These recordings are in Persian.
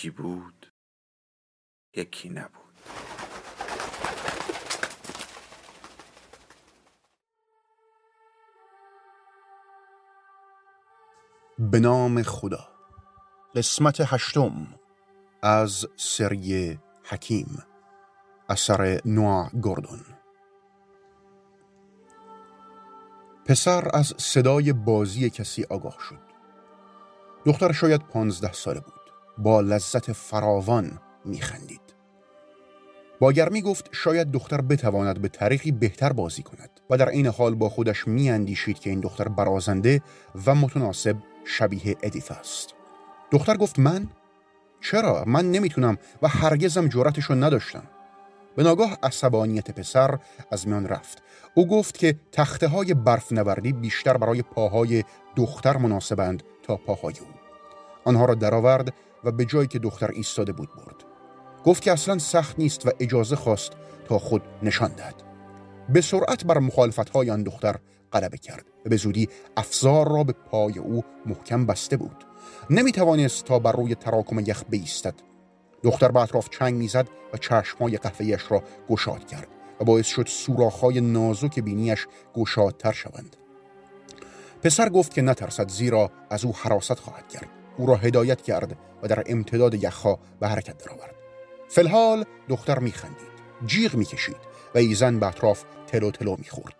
یکی بود یکی نبود. به نام خدا. قسمت هشتم از سری حکیم اثر نوع گردون. پسر از صدای بازی کسی آگاه شد. دختر شاید پانزده ساله بود. با لذت فراوان میخندید. با گرمی گفت شاید دختر بتواند به طریقی بهتر بازی کند و در این حال با خودش میاندیشید که این دختر برازنده و متناسب شبیه ادیث است. دختر گفت من؟ چرا؟ من نمی‌تونم و هرگزم جرأتش رو نداشتم. به ناگاه عصبانیت پسر از میان رفت. او گفت که تخته های برف نوردی بیشتر برای پاهای دختر مناسبند تا پاهای او. آنها را درآورد و به جایی که دختر ایستاده بود برد. گفت که اصلا سخت نیست و اجازه خواست تا خود نشان دهد. به سرعت بر مخالفت های آن دختر غلبه کرد و به زودی افزار را به پای او محکم بسته بود. نمی توانست تا بر روی تراکم یخ بیستد. دختر به اطراف چنگ می‌زد و چشمهای قهوهیش را گشاد کرد و باعث شد سوراخهای نازک بینیش گشادتر شوند. پسر گفت که نترسد زیرا از او حراست خواهد کرد. او را هدایت کرد و در امتداد یخها به حرکت درآورد فلحال دختر میخندید جیغ می‌کشید و ایزن به اطراف تلو تلو می‌خورد.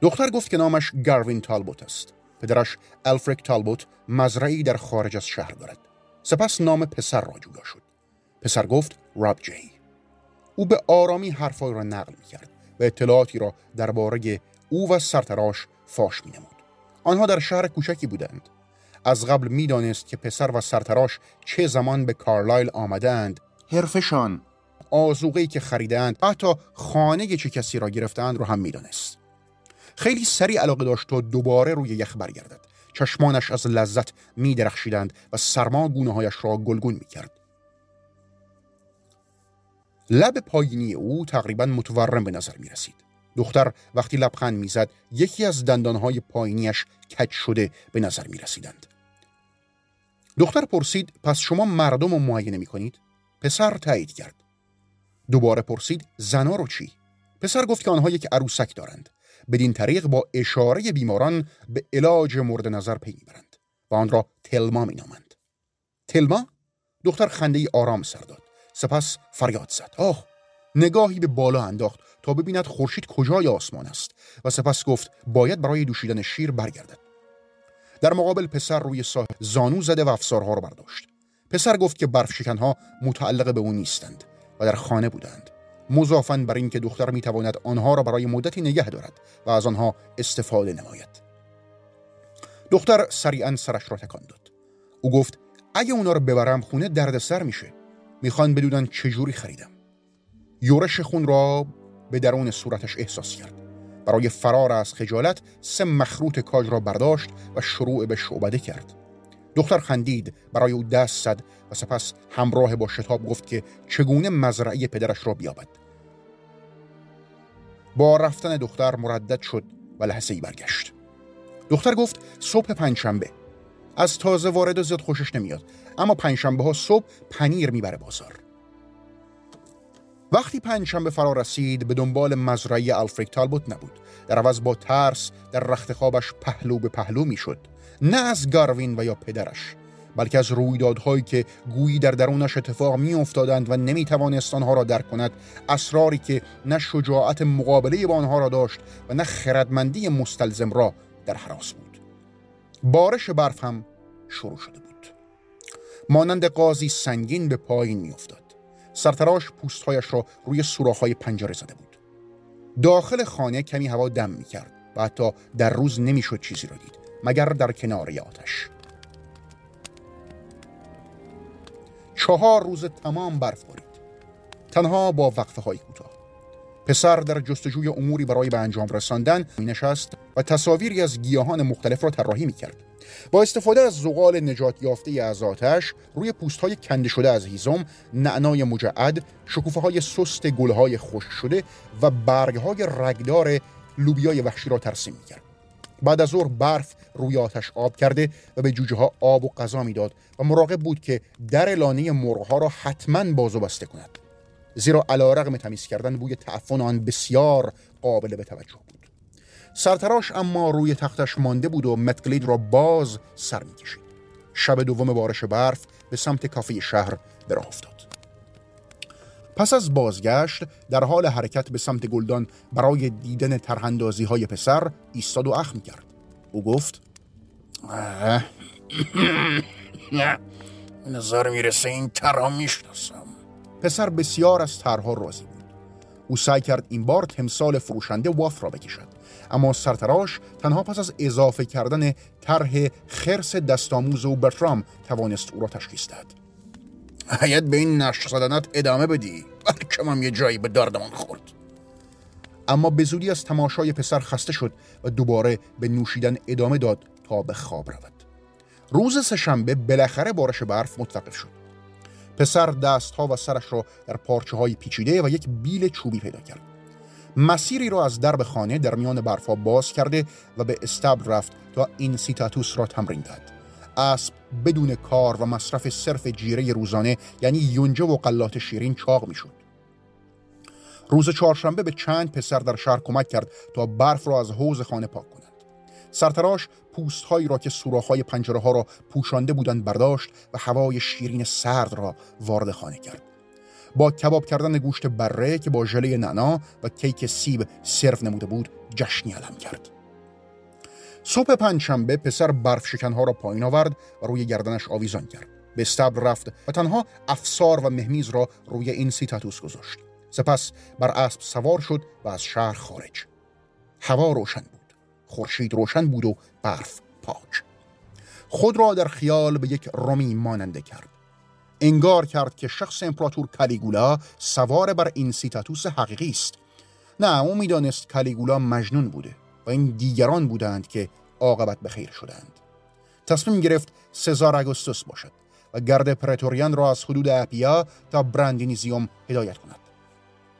دختر گفت که نامش گاروین تالبوت است. پدرش الفریک تالبوت مزرعی در خارج از شهر دارد. سپس نام پسر را جویا شد. پسر گفت راب جی او به آرامی حرفای را نقل می‌کرد و اطلاعاتی را درباره او و سرتراش فاش مینمود. آنها در شهر کوچکی بودند. از قبل می‌دانست که پسر و سرتراش چه زمان به کارلایل آمدند حرفشان آزوغهی که خریدند حتی خانه چه کسی را گرفتند رو هم می‌دانست خیلی سریع علاقه داشت تا دوباره روی یخ برگردد چشمانش از لذت می درخشیدند و سرما گونه هایش را گلگون می کرد. لب پایینی او تقریبا متورم به نظر می رسید. دختر وقتی لبخند می‌زد یکی از دندانهای پایینیش کج شده به نظر می رسیدند. دختر پرسید پس شما مردم رو معاینه می کنید؟ پسر تایید کرد. دوباره پرسید زنا رو چی؟ پسر گفت که آنها یک عروسک دارند. بدین طریق با اشاره بیماران به علاج مورد نظر پی می‌برند و آن را تلما مینامند. تلما؟ دختر خنده ای آرام سر داد. سپس فریاد زد. آه نگاهی به بالا انداخت تا ببیند خورشید کجای آسمان است. و سپس گفت باید برای دوشیدن شیر برگردد. در مقابل پسر روی ساحل زانو زده و افسارها را برداشت. پسر گفت که برف شکنها متعلق به او نیستند و در خانه بودند. مضافا بر اینکه دختر می‌تواند آنها را برای مدتی نگه دارد و از آنها استفاده نماید. دختر سریعا سرش را تکان داد. او گفت اگه اونا رو ببرم خونه دردسر میشه. می‌خوان بدونن چجوری خریدم. یورش خون را به درون صورتش احساس کرد. برای فرار از خجالت سه مخروط کاج را برداشت و شروع به شعبده کرد. دختر خندید برای او دست زد و سپس همراه با شتاب گفت که چگونه مزرعه پدرش را بیابد. با رفتن دختر مردد شد و لحظه ای برگشت. دختر گفت صبح پنجشنبه. از تازه وارد زیاد خوشش نمیاد اما پنجشنبه ها صبح پنیر می‌بره بازار. وقتی پنجشنبه فرا رسید به دنبال مزرعه آلفریک تالبوت نبود. در عوض با ترس در رخت خوابش پهلو به پهلو می‌شد. نه از گاروین و یا پدرش بلکه از رویدادهایی که گویی در درونش اتفاق می افتادند و نمی توانست آنها را درک کند اسراری که نه شجاعت مقابله با آنها را داشت و نه خردمندی مستلزم را در حراس بود. بارش برف هم شروع شده بود. مانند قاضی سنگین به پایین می افتاد سرتراش پوستهایش را روی سوراخ‌های پنجره زده بود. داخل خانه کمی هوا دم می کرد و حتی در روز نمی‌شد چیزی را دید مگر در کنار آتش. چهار روز تمام برف بارید تنها با وقفه های کوتاه. پسر در جستجوی اموری برای به انجام رساندن می نشست تصاویری از گیاهان مختلف را طراحی می کرد. با استفاده از زغال نجات یافته از آتش روی پوست های کنده شده از هیزم، نعنای مجعد، شکوفه های سست گل های خشک شده و برگ های رگدار لوبیای وحشی را ترسیم می کرد. بعد از ظهر برف روی آتش آب کرده و به جوجه ها آب و غذا می‌داد و مراقب بود که در لانه مرغ ها را حتما باز و بسته کند زیرا علیرغم تمیز کردن بوی تعفن آن بسیار قابل به توجه بود سرتراش اما روی تختش مانده بود و متگلید را باز سر می‌کشید شب دوم بارش برف به سمت کافه شهر به راه افتاد. پس از بازگشت در حال حرکت به سمت گلدان برای دیدن ترهندازی های پسر ایستاد و اخم کرد. او گفت نظر می‌رسه این ترها می‌شناسم. پسر بسیار از ترها راضی بود. او سعی کرد این بار تمثال فروشنده واف را بکشد. اما سرتراش تنها پس از اضافه کردن طرح خرس دستاموز و برترام توانست او را تشخیص دهد. هیت به این نشر زدنت ادامه بدی. بلکه من یه جایی به دردمان خورد. اما به زودی از تماشای پسر خسته شد و دوباره به نوشیدن ادامه داد تا به خواب رود. روز سهشنبه بالاخره بارش برف متوقف شد. پسر دستها و سرش را در پارچه های پیچیده و یک بیل چوبی پیدا کرد. مسیری را از درب خانه در میان برفا باز کرده و به استبل رفت تا این سیتاتوس را تمرین داد. اسب بدون کار و مصرف صرف جیره روزانه یعنی یونجه و قلات شیرین چاق می‌شد. روز چهارشنبه به چند پسر در شهر کمک کرد تا برف را از حوز خانه پاک کنند. سرتراش پوست هایی را که سوراخ های پنجره ها را پوشانده بودند برداشت و هوای شیرین سرد را وارد خانه کرد. با کباب کردن گوشت بره که با ژله نعنا و کیک سیب سرو نموده بود جشنی علم کرد. صبح پنجشنبه پسر برف شکنها را پایین آورد و روی گردنش آویزان کرد. به استبل رفت و تنها افسار و مهمیز را روی این سیتاتوس گذاشت. سپس بر اسب سوار شد و از شهر خارج. هوا روشن بود. خورشید روشن بود و برف پاک. خود را در خیال به یک رومی ماننده کرد. انگار کرد که شخص امپراتور کالیگولا سوار بر این سیتاتوس حقیقی است. نه او می‌دانست کالیگولا مجنون بوده و این دیگران بودند که عاقبت به خیر شدند. تصمیم گرفت سزار اگوستوس باشد و گرد پرتوریان را از حدود اپیا تا براندینیزیوم هدایت کند.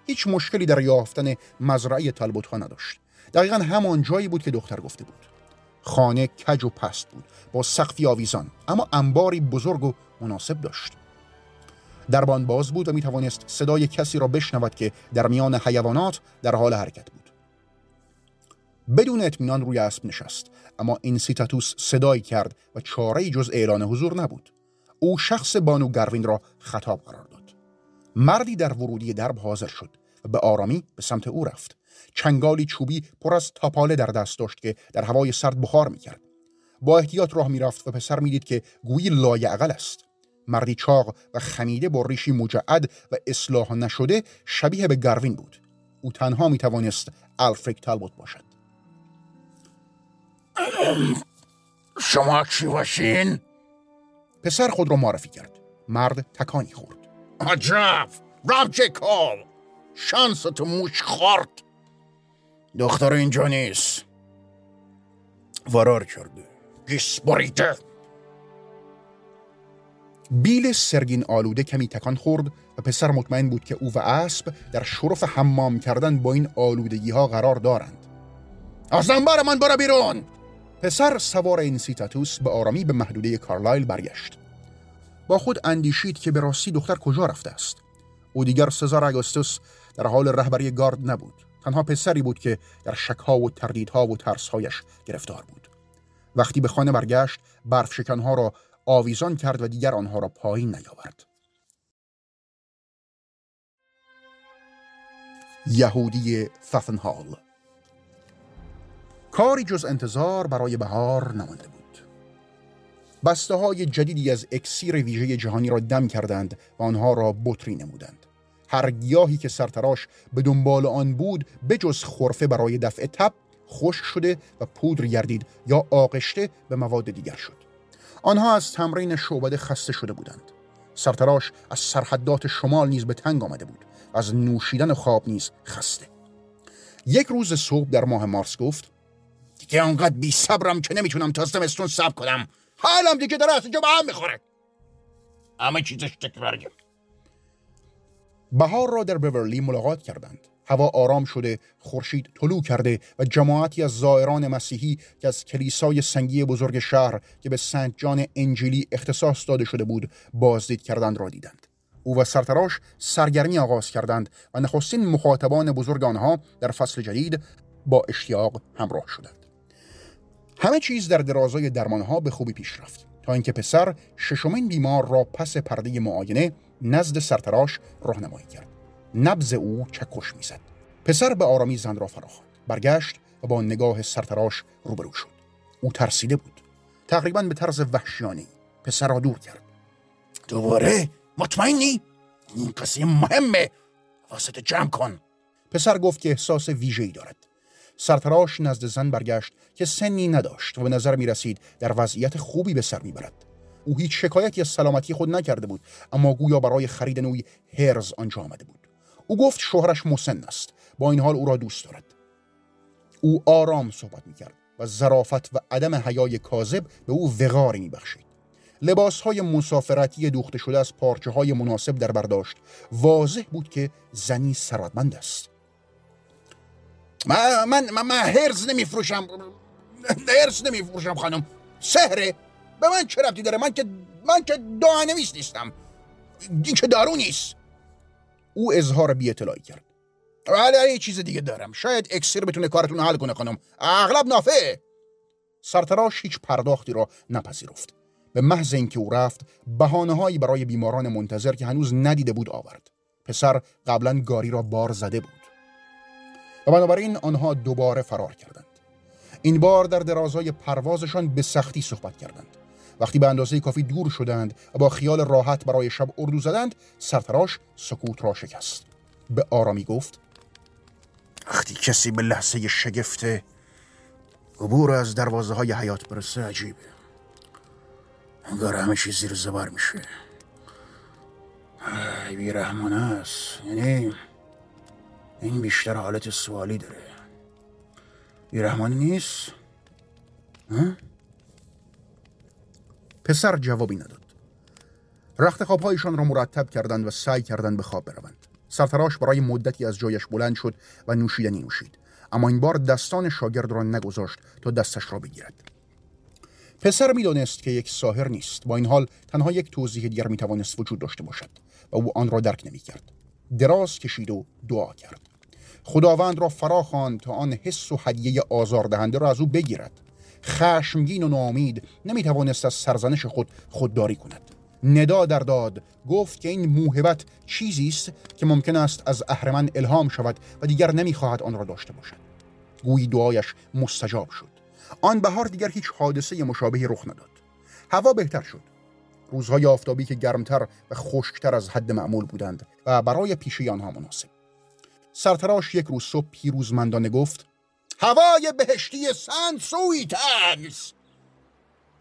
هیچ مشکلی در یافتن مزرعه ها نداشت. دقیقا همان جایی بود که دختر گفته بود. خانه کج و پست بود با سقفی آویزان اما انباری بزرگ و مناسب داشت. دربان باز بود و می توانست صدای کسی را بشنود که در میان حیوانات در حال حرکت بود. بدون اطمینان روی اسب نشست اما این سیتاتوس صدایی کرد و چاره جز اعلان حضور نبود. او شخص بانو گروین را خطاب قرار داد. مردی در ورودی درب حاضر شد و به آرامی به سمت او رفت. چنگالی چوبی پر از تاپاله در دست داشت که در هوای سرد بخار می‌کرد. با احتیاط راه می‌رفت و پسر می‌دید که گویی لایعقل است. مردی چاق و خمیده با ریشی مجعد و اصلاح نشده شبیه به گروین بود. او تنها می‌توانست الفریک تالبوت باشد. شما چی باشین؟ پسر خود را معرفی کرد. مرد تکانی خورد. عجب! رب جکال شانس تو موش خورد. دختر اینجا نیست. ورار کرده. گیس بریده. بیل سرگین آلوده کمی تکان خورد و پسر مطمئن بود که او و اسب در شرف حمام کردن با این آلودگی ها قرار دارند. از زنبار من برو بیرون! پسر سوار این سیتاتوس به آرامی به محدوده کارلایل برگشت. با خود اندیشید که به راستی دختر کجا رفته است. او دیگر سزار اگوستوس در حال رهبری گارد نبود. تنها پسری بود که در شکها و تردیدها و ترسهایش گرفتار بود. وقتی به خانه برگشت برف شکنها را آویزان کرد و دیگر آنها را پایین نیاورد. یهودی ففنهال کاری جز انتظار برای بهار نمانده بود. بسته های جدیدی از اکسیر ویژه جهانی را دم کردند و آنها را بطری نمودند. هر گیاهی که سرتراش به دنبال آن بود به جز خرفه برای دفع تب خشک شده و پودر گردید یا آغشته به مواد دیگر شد. آنها از تمرین شعبده خسته شده بودند. سرتراش از سرحدات شمال نیز به تنگ آمده بود. از نوشیدن خواب نیز خسته. یک روز صبح در ماه مارس گفت دیگه آنقدر بی صبرم که نمی‌تونم تا زمستون صبر کنم. حالم دیگه داره از اینجا به هم می‌خوره. همه چیزش تکراریم. بهار را در بورلی ملاقات کردند. هوا آرام شده خورشید طلوع کرده و جماعتی از زائران مسیحی که از کلیسای سنگی بزرگ شهر که به سنت جان انجیلی اختصاص داده شده بود بازدید کردند را دیدند. او و سرتراش سرگرمی آغاز کردند و نخستین مخاطبان بزرگ آنها در فصل جدید با اشتیاق همراه شدند. همه چیز در درازای درمانها به خوبی پیش رفت تا اینکه پسر ششمین بیمار را پس پرده معاینه نزد سرتراش راهنمایی کرد. نبز او چکش می‌زد. پسر به آرامی زن را فراخواند. برگشت و با نگاه سرتراش روبرو شد. او ترسیده بود. تقریبا به طرز وحشیانه پسر را دور کرد. دوباره؟ مطمئنی؟ این قضیه مهمه. واسط جمع کن. پسر گفت که احساس ویژه‌ای دارد. سرتراش نزد زن برگشت که سنی نداشت و به نظر می رسید در وضعیت خوبی به سر می برد. او هیچ شکایتی از سلامتی خود نکرده بود اما گویا برای خرید نوعی هرز آنجا آمده بود. او گفت شوهرش مسن است. با این حال او را دوست دارد. او آرام صحبت می کرد و ظرافت و عدم حیای کاذب به او وقاری می بخشید لباس های مسافرتی دوخته شده از پارچه های مناسب در برداشت واضح بود که زنی سرادمند است. من من من, من هرز نمیفروشم. هرز نمیفروشم خانم. سهره به من چه ربطی داره؟ من که من که دانویس نیستم. این که دارو نیست؟ او اظهار بی اطلاعی کرد. ولی یه چیز دیگه دارم. شاید اکسیر بتونه کارتون حل کنه خانم. اغلب نافعه سرتراش هیچ پرداختی را نپذیرفت. به محض اینکه او رفت بهانههایی برای بیماران منتظر که هنوز ندیده بود آورد. پسر قبلا گاری را بار زده بود. و بنابراین آنها دوباره فرار کردند. این بار در درازای پروازشان به سختی صحبت کردند. وقتی به اندازه کافی دور شدند و با خیال راحت برای شب اردو زدند سرتراش سکوت را شکست. به آرامی گفت وقتی کسی به لحظه شگفته عبور از دروازه های حیات برسه عجیبه. انگار همه چیز زیر زبر میشه. بی رحمانه است. یعنی این بیشتر حالت سوالی داره. بیرحمانی نیست؟ پسر جوابی نداد. رخت خوابهایشان را مرتب کردند و سعی کردند به خواب بروند. سرتراش برای مدتی از جایش بلند شد و نوشیدنی نوشید. اما این بار دستان شاگرد را نگذاشت تا دستش را بگیرد. پسر می‌دانست که یک ساهر نیست. با این حال تنها یک توضیح دیگر می‌توانست وجود داشته باشد و او آن را درک نمی‌کرد. دراز کشید و دعا کرد. خداوند را فرا خواند تا آن حس و هدیه آزاردهنده را از او بگیرد. خشمگین و ناامید نمی‌توانست از سرزنش خود خودداری کند. ندا در داد گفت که این موهبت چیزی است که ممکن است از اهرمن الهام شود و دیگر نمی‌خواهد آن را داشته باشد. گویی دعایش مستجاب شد. آن بهار دیگر هیچ حادثه مشابهی رخ نداد. هوا بهتر شد. روزهای آفتابی که گرمتر و خشکتر از حد معمول بودند و برای پیشی آنها مناسب. سرتراش یک روز صبح پیروزمندانه گفت هوای بهشتی سن سویتینس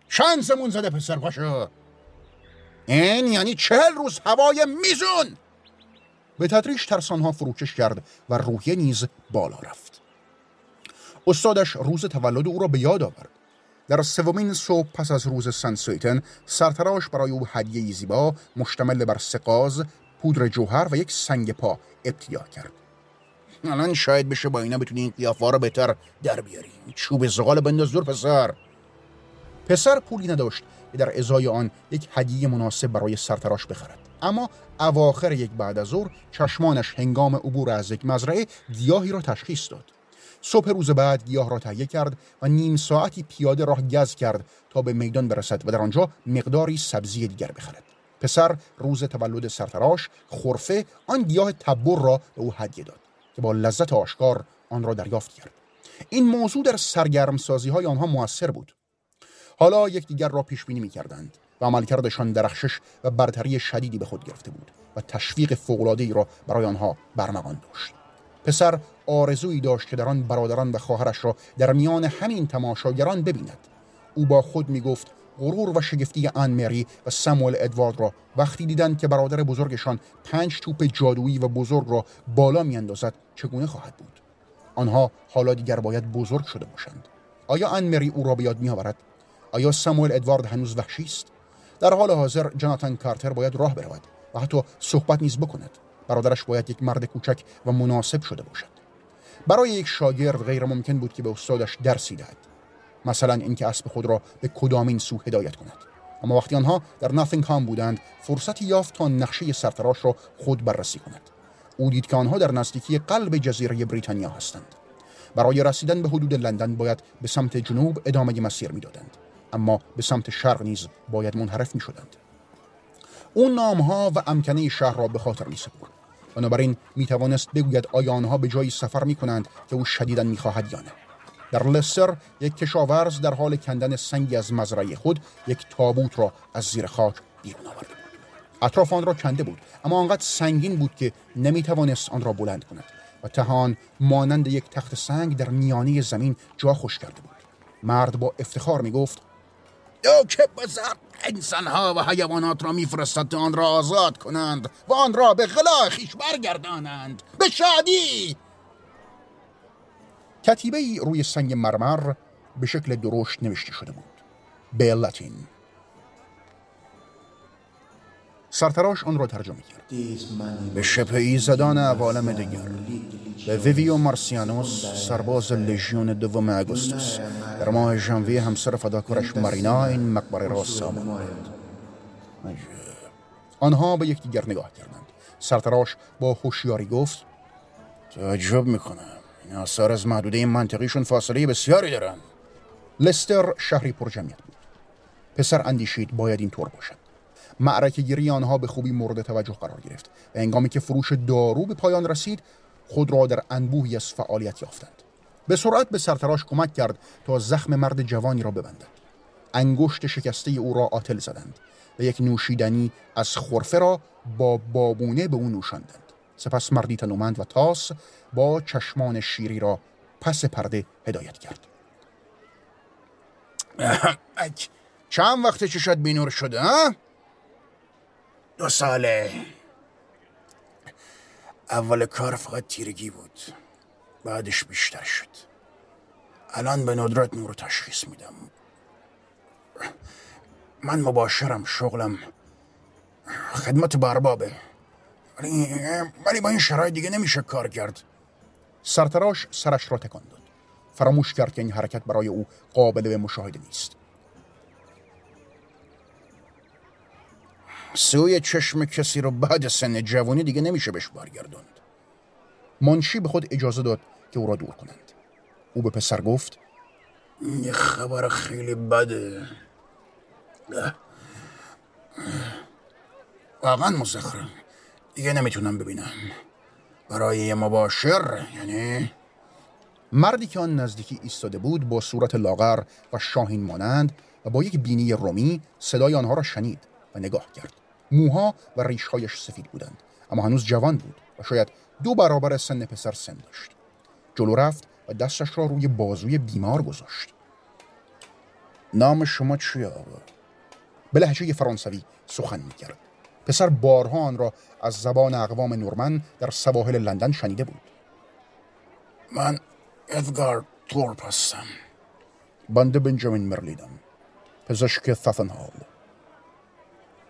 شانسمون زده پسر پاشو. این یعنی چهل روز هوای میزون. به تدریج ترسانها فروکش کرد و روحیه نیز بالا رفت. استادش روز تولد او را به یاد آورد. در سومین صبح پس از روز سن سویتین سرتراش برای او هدیه زیبا مشتمل بر سقز پودر جوهر و یک سنگ پا ابتدا کرد. الان شاید بشه با اینا بتونی این قیافه رو بهتر در بیاری. چوب زغال بنداز دور پسر. پسر پولی نداشت که در ازای آن یک هدیه مناسب برای سرتراش بخرد. اما اواخر یک بعد از ظهر چشمانش هنگام عبور از یک مزرعه گیاهی را تشخیص داد. صبح روز بعد گیاه را تهیه کرد و نیم ساعتی پیاده راه گز کرد تا به میدان برسد و در آنجا مقداری سبزی دیگر بخرد. پسر روز تولد سرتراش خرفه آن گیاه تبر را به او هدیه داد. که با لذت آشکار آن را دریافت کرد. این موضوع در سرگرم سازی های آنها موثر بود. حالا یکدیگر را پیش بینی می کردند و عملکردشان درخشش و برتری شدیدی به خود گرفته بود و تشویق ای را برای آنها برمغان داشت. پسر آرزویی داشت که در آن برادران و خواهرش را در میان همین تماشاگران ببیند. او با خود می گفت غرور و شگفتی آن مری و ساموئل ادوارد را وقتی دیدند که برادر بزرگشان پنج توپ جادویی و بزرگ را بالا میاندازد چگونه خواهد بود؟ آنها حالا دیگر باید بزرگ شده باشند. آیا آن مری او را به یاد میآورد؟ آیا ساموئل ادوارد هنوز وحشی است؟ در حال حاضر جاناتان کارتر باید راه برود و حتی صحبت نیز بکند. برادرش باید یک مرد کوچک و مناسب شده باشد. برای یک شاگرد غیر ممکن بود که به استادش درسی دهد. مثلا اینکه اسب خود را به کدامین سو هدایت کند اما وقتی آنها در ناتینگهام بودند فرصتی یافت تا نقشه سرتراش را خود بررسی کند او دید که آنها در نزدیکی قلب جزیره بریتانیا هستند برای رسیدن به حدود لندن باید به سمت جنوب ادامه مسیر می‌دادند اما به سمت شرق نیز باید منحرف می شدند. اون نامها و امکنه شهر را به خاطر می سپرد. بنابراین می توانست بگوید آیا آنها به جایی سفر می کنند که او شدیدا می خواهد یا نه. در لستر یک کشاورز در حال کندن سنگی از مزرعه خود یک تابوت را از زیر خاک بیرون آورده بود. اطراف آن را کنده بود اما آنقدر سنگین بود که نمی توانست آن را بلند کند و تهان مانند یک تخت سنگ در میانه زمین جا خوش کرده بود. مرد با افتخار می گفت او که بزرگ انسانها و حیوانات را میفرستد آن را آزاد کنند و آن را به غلا خیش برگردانند به شادی کتیبه ای روی سنگ مرمر به شکل درشت نوشته شده بود. به لاتین. سرتراش آن را ترجمه کرد. به شبه زدان عوالم دیگر به ویویو مارسیانوس سرباز لژیون دوم اگوستوس در ماه ژانویه همسر فداکارش مارینا این مقبره را ساخت. آنها به یکدیگر نگاه کردند. سرتراش با هوشیاری گفت تعجب می‌کنم. آثار از محدوده منطقیشون فاصله بسیاری دارن. لستر شهری پر جمعیت بود. پسر اندیشید باید این طور باشد. معرکه گیری آنها به خوبی مورد توجه قرار گرفت و انگامی که فروش دارو به پایان رسید خود را در انبوهی از فعالیت یافتند. به سرعت به سرتراش کمک کرد تا زخم مرد جوانی را ببندد. انگشت شکسته او را آتل زدند و یک نوشیدنی از خورفه را با بابونه به او نوشاندند. سپس مردی تنومند و تاس با چشمان شیری را پس پرده هدایت کرد. چند وقت چشات بینور شده ها؟ دو ساله. اول کار فقط تیرگی بود بعدش بیشتر شد. الان به ندرت نور تشخیص میدم. من مباشرم شغلم خدمت بربابه. ولی با این شرایط دیگه نمیشه کار کرد. سرتراش سرش را تکان داد. فراموش کرد که این حرکت برای او قابل به مشاهده نیست. سوی چشم کسی رو بعد سن جوانی دیگه نمیشه بهش برگردوند منشی به خود اجازه داد که او را دور کنند. او به پسر گفت یه خبر خیلی بده. واقعا مزخرم دیگه نمی‌تونم ببینم. برای یه مباشر یعنی مردی که آن نزدیکی ایستاده بود با صورت لاغر و شاهین مانند و با یک بینی رومی صدای آنها را شنید و نگاه کرد. موها و ریشهایش سفید بودند اما هنوز جوان بود و شاید دو برابر سن پسر سن داشت. جلو رفت و دستش را روی بازوی بیمار گذاشت. نام شما چیه آقا؟ به لحجه فرانسوی سخن می‌کرد. پسر بارها آن را از زبان اقوام نورمن در سواحل لندن شنیده بود. من ادگار تورپ هستم. بنده بنجامین مرلیدم پزشک ثفنهال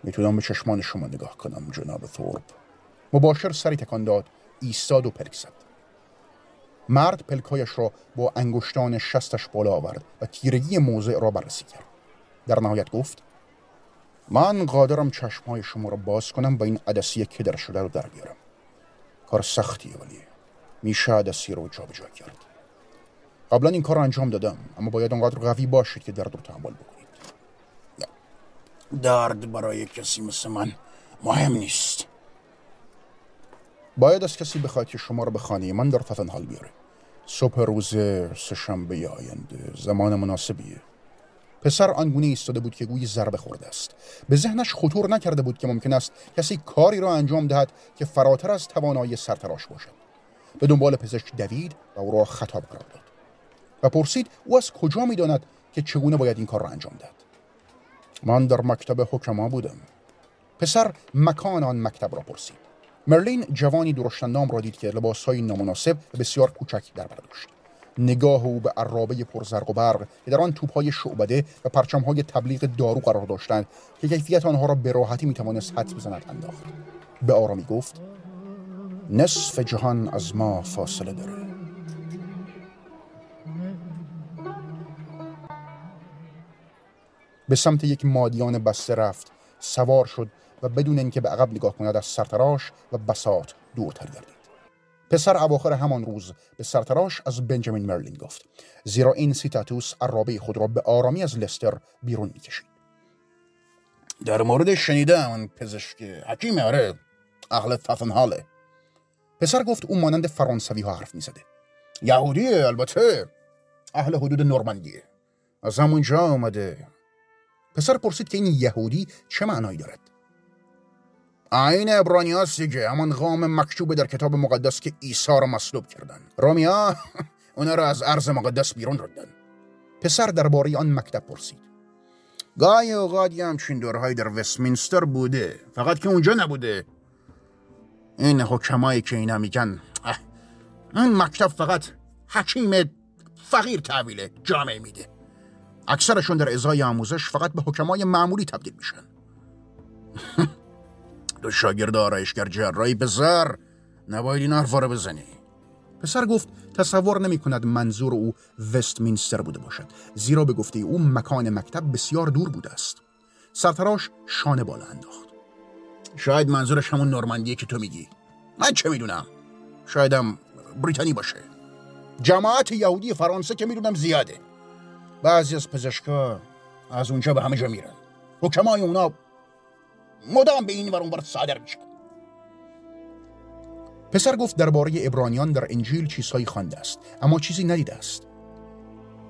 می‌تونم به چشمان شما نگاه کنم جناب ثورپ مباشر سری تکان داد ایستاد و پلک زد. مرد پلکایش را با انگشتان شستش بالا آورد و تیرگی موضع را بررسی کرد. در نهایت گفت من قادرم چشمهای شما را باز کنم با این عدسی کدر شده رو در بیارم. کار سختیه ولی میشه عدسی رو جابجا کرد. قبلا این کار رو انجام دادم اما باید اونقدر قوی باشید که درد رو تحمل بکنید. درد برای کسی مثل من مهم نیست. باید از کسی بخواید که شما رو به خانه من در تفنحال بیاره. صبح روز سهشنبه آینده زمان مناسبیه. پسر آنگونه ایستاده بود که گویی ضربه خورده است. به ذهنش خطور نکرده بود که ممکن است کسی کاری را انجام دهد که فراتر از توانایی سرتراش باشد. به دنبال پزشک دوید و او را خطاب قرار داد و پرسید او از کجا می‌داند که چگونه باید این کار را انجام دهد. من در مکتب حکما بودم. پسر مکان آن مکتب را پرسید. مرلین جوانی درشتندام را دید که لباسهای نامناسب و بسیار کوچک در بر داشت. نگاه او به عرابه پرزرق و برق که در آن توپهای شعبده و پرچمهای تبلیغ دارو قرار داشتند که کیفیت آنها را به راحتی می‌توانست حد بزند انداخت. به آرامی گفت نصف جهان از ما فاصله داره. به سمت یک مادیان بسته رفت سوار شد و بدون اینکه به عقب نگاه کند از سرتراش و بسات دورتر گردید. پسر اواخر همان روز به سرتراش از بنجامین مرلین گفت زیرا این سیتاتوس عرابه خود را به آرامی از لستر بیرون می‌کشید. در مورد شنیدم پزشک حکیم آره اهل ففنهاله پسر گفت او مانند فرانسوی ها حرف می‌زده. یهودیه البته اهل حدود نورماندیه از همونجا آمده پسر پرسید که این یهودی چه معنایی دارد؟ عین ابرانی هست دیگه همان قام مکتوبه در کتاب مقدس که عیسی را مصلوب کردن رومیا اونا را از عرض مقدس بیرون ردن پسر درباره آن مکتب پرسید. گاهی اوقات همچین دورهایی در وستمینستر بوده؟ فقط که اونجا نبوده. این حکمایی که اینا میگن این مکتب فقط حکیم فقیر تحویل جامعه میده. اکثرشون در ازای آموزش فقط به حکمای معمولی تبدیل میشن. تو شاگرد آرایشگر جراحی بزر نباید این حرفا رو بزنی پسر گفت تصور نمی کند منظور او وستمینستر بوده باشد زیرا به گفته او مکان مکتب بسیار دور بوده است سرتراش شانه بالا انداخت شاید منظورش همون نورماندیه که تو میگی من چه می‌دونم شایدم بریتانی باشه جماعت یهودی فرانسه که می‌دونم زیاده بعضی از پزشکا از اونجا به همه جا میرن حکمای اونا مدام به این ور اونور صادر میشن پسر گفت درباره ابرانیان در انجیل چیزهایی خوانده است اما چیزی ندیده است.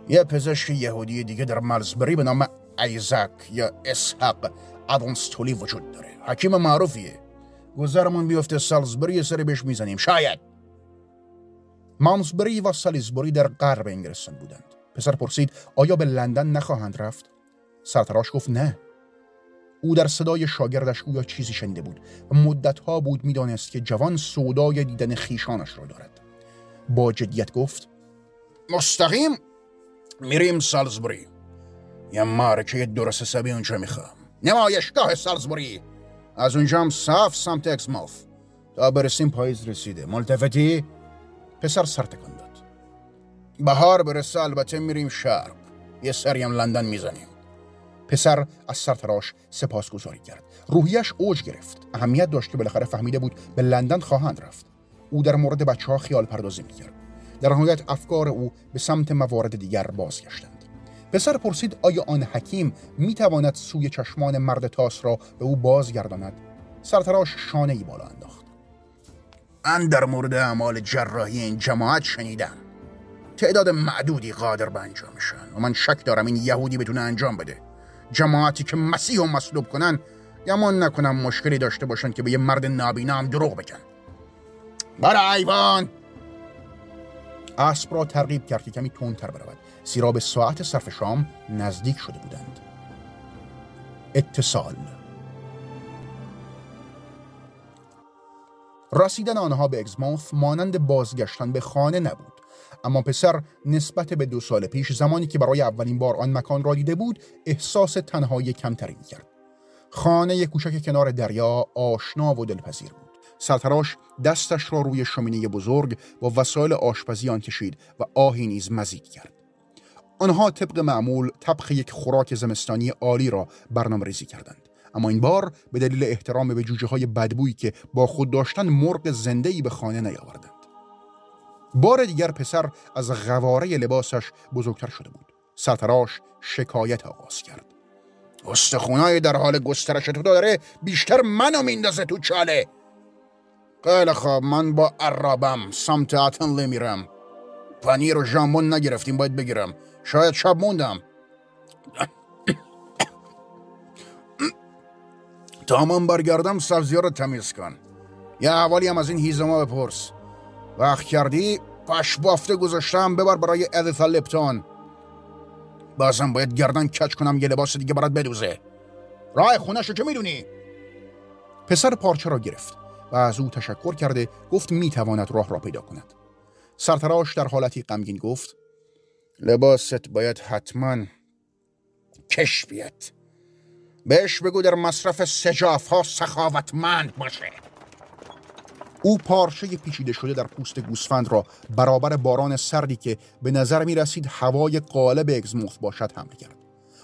یه پزشک یهودی دیگه در ملزبری به نام ایزک یا اسحق ادونستولی وجود داره. حکیم معروفیه. گذرمون بیفته سالزبری یه سری بهش می‌زنیم. شاید. مانسبری و سالیزبری در غرب انگلستان بودند. پسر پرسید آیا به لندن نخواهند رفت؟ سرتراش گفت نه. او در صدای شاگردش گویا چیزی شنیده بود و مدتها بود می‌دانست که جوان سودای دیدن خیشانش را دارد. با جدیت گفت مستقیم میریم سالزبری یه مارکه درست حسابی اونجا می‌خوام. نمایشگاه سالزبری از اونجا هم صف سمت اکسماف تا برسیم پاییز رسیده. ملتفتی؟ پسر سر تکان داد. بهار برسه البته میریم شرق. یه سریم لندن می‌زنیم. پسر از سرتراش سپاسگزاری کرد. روحیش اوج گرفت. اهمیت داشت که بالاخره فهمیده بود به لندن خواهند رفت. او در مورد بچه ها خیال پردازی می‌کرد. در نهایت افکار او به سمت موارد دیگر بازگشتند. پسر پرسید آیا آن حکیم می‌تواند سوی چشمان مرد تاس را به او بازگرداند؟ سرتراش شانه ای بالا انداخت. من در مورد اعمال جراحی این جماعت شنیدم. تعداد معدودی قادر به انجامشن و من شک دارم این یهودی بتونه انجام بده. جماعتی که مسیح و مصلوب کنن یمان نکنم مشکلی داشته باشن که به یه مرد نابینا هم دروغ بگن. برای ایوان! اسب را ترغیب کرد که کمی تندتر برود. زیرا به ساعت صرف شام نزدیک شده بودند. اتصال. رسیدن آنها به اگزماوت مانند بازگشتن به خانه نبود. اما پسر نسبت به دو سال پیش زمانی که برای اولین بار آن مکان را دیده بود احساس تنهایی کمتری کرد خانه کوچک کنار دریا آشنا و دلپذیر بود. سرتراش دستش را روی شومینه بزرگ با وسایل آشپزی آن کشید و آهی نیز مزید کرد. آنها طبق معمول طبخ یک خوراک زمستانی عالی را برنامه ریزی کردند. اما این بار به دلیل احترام به جوجه های بدبویی که با خود داشتن مرغ زنده به خانه نیاوردند. بار دیگر پسر از غواره لباسش بزرگتر شده بود. سرتراش شکایت آغاز کرد. استخونای در حال گسترش تو داره بیشتر منو میندازه تو چاله. خیلی خواب من با عرابم سمت اتنلی میرم پنیر و ژامبون نگرفتیم باید بگیرم. شاید شب موندم. تا من برگردم سبزی رو تمیز کن. یه حوالی هم از این هیزما بپرس. وقت کردی؟ پش بافته گذاشتم ببر برای ادیتا لپتون بازم باید گردن کچ کنم یه لباس دیگه برات بدوزه. راه رو که می‌دونی. پسر پارچه را گرفت و از او تشکر کرده گفت می‌تواند راه را پیدا کند. سرتراش در حالتی غمگین گفت لباست باید حتما کش بیاد. بهش بگو در مصرف سجاف ها سخاوتمند باشه. او پارچه پیچیده شده در پوست گوسفند را برابر باران سردی که به نظر می رسید هوای قالب اگزموف باشد حمل کرد.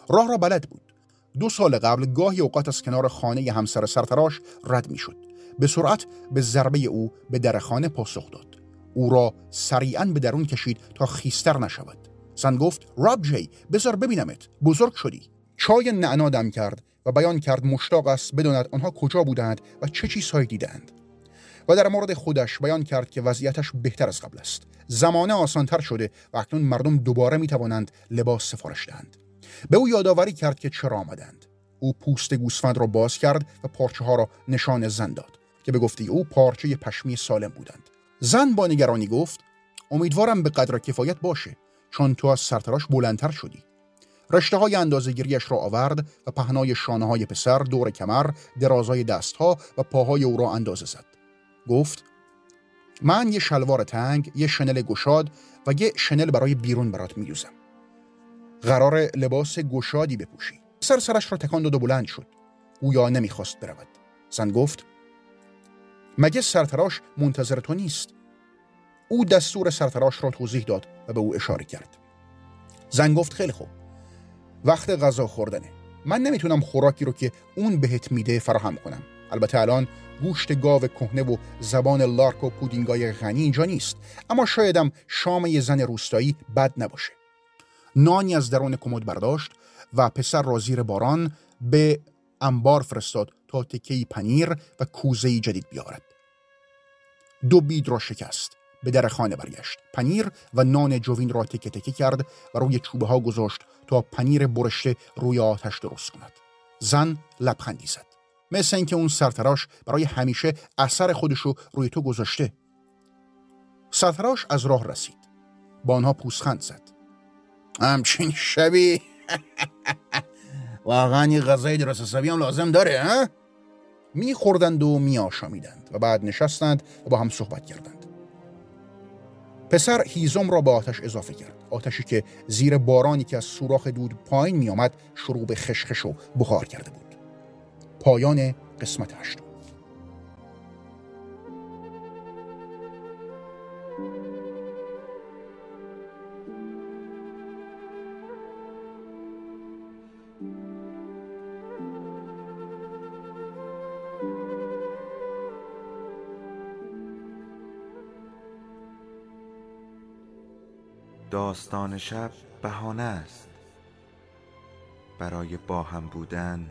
راه را بلد بود. دو سال قبل گاهی اوقات از کنار خانه همسر سرتراش رد می شد. به سرعت به ضربه او به در خانه پاسخ داد. او را سریعا به درون کشید تا خیستر نشود. زن گفت راب جی بذار ببینمت بزرگ شدی چای نعنا دم کرد و بیان کرد مشتاق است بداند آنها کجا بودند و چه چیزهایی دیدند و در مورد خودش بیان کرد که وضعیتش بهتر از قبل است. زمانه آسانتر شده و اکنون مردم دوباره می توانند لباس سفارش دهند. به او یادآوری کرد که چرا آمدند. او پوست گوسفند را باز کرد و پارچه ها را نشان زن داد که به گفته او پارچه پشمی سالم بودند. زن با نگرانی گفت امیدوارم به قدر کفایت باشه چون تو از سرتراش بلندتر شدی. رشته های اندازه گریش را آورد و پهنای شانه های پسر دور کمر درازای دستها و پاهای او را اندازه زد. گفت من یه شلوار تنگ، یه شنل گشاد و یه شنل برای بیرون برات میدوزم. قرار لباس گشادی بپوشی. سر سرش را تکان داد و بلند شد. او یا نمی‌خواست برود. زن گفت مگه سرتراش منتظر تو نیست؟ او دستور سرتراش را توضیح داد و به او اشاره کرد. زن گفت خیلی خوب. وقت غذا خوردنه. من نمی‌تونم خوراکی رو که اون بهت میده فراهم کنم. البته الان گوشت گاو کهنه و زبان لارک و پودینگای غنی اینجا نیست. اما شایدم شام یه زن روستایی بد نباشه. نانی از درون کمد برداشت و پسر را زیر باران به انبار فرستاد تا تکهی پنیر و کوزه جدید بیارد دو بید را شکست به در خانه برگشت. پنیر و نان جوین را تکه تکه کرد و روی چوبه ها گذاشت تا پنیر برشته روی آتش درست کند. زن لبخندی زد. مثل اینکه اون سرتراش برای همیشه اثر خودشو روی تو گذاشته. سرتراش از راه رسید. با آنها پوسخند زد. همچین شبی. واقعا یه غذای درست حسابی هم لازم داره ها؟ میخوردند و میآشامیدند و بعد نشستند و با هم صحبت کردند. پسر هیزم را به آتش اضافه کرد. آتشی که زیر بارانی که از سوراخ دود پایین میآمد شروع به خشخش و بخار کرده بود. پایان قسمت هشتم. داستان شب بهانه است. برای با هم بودن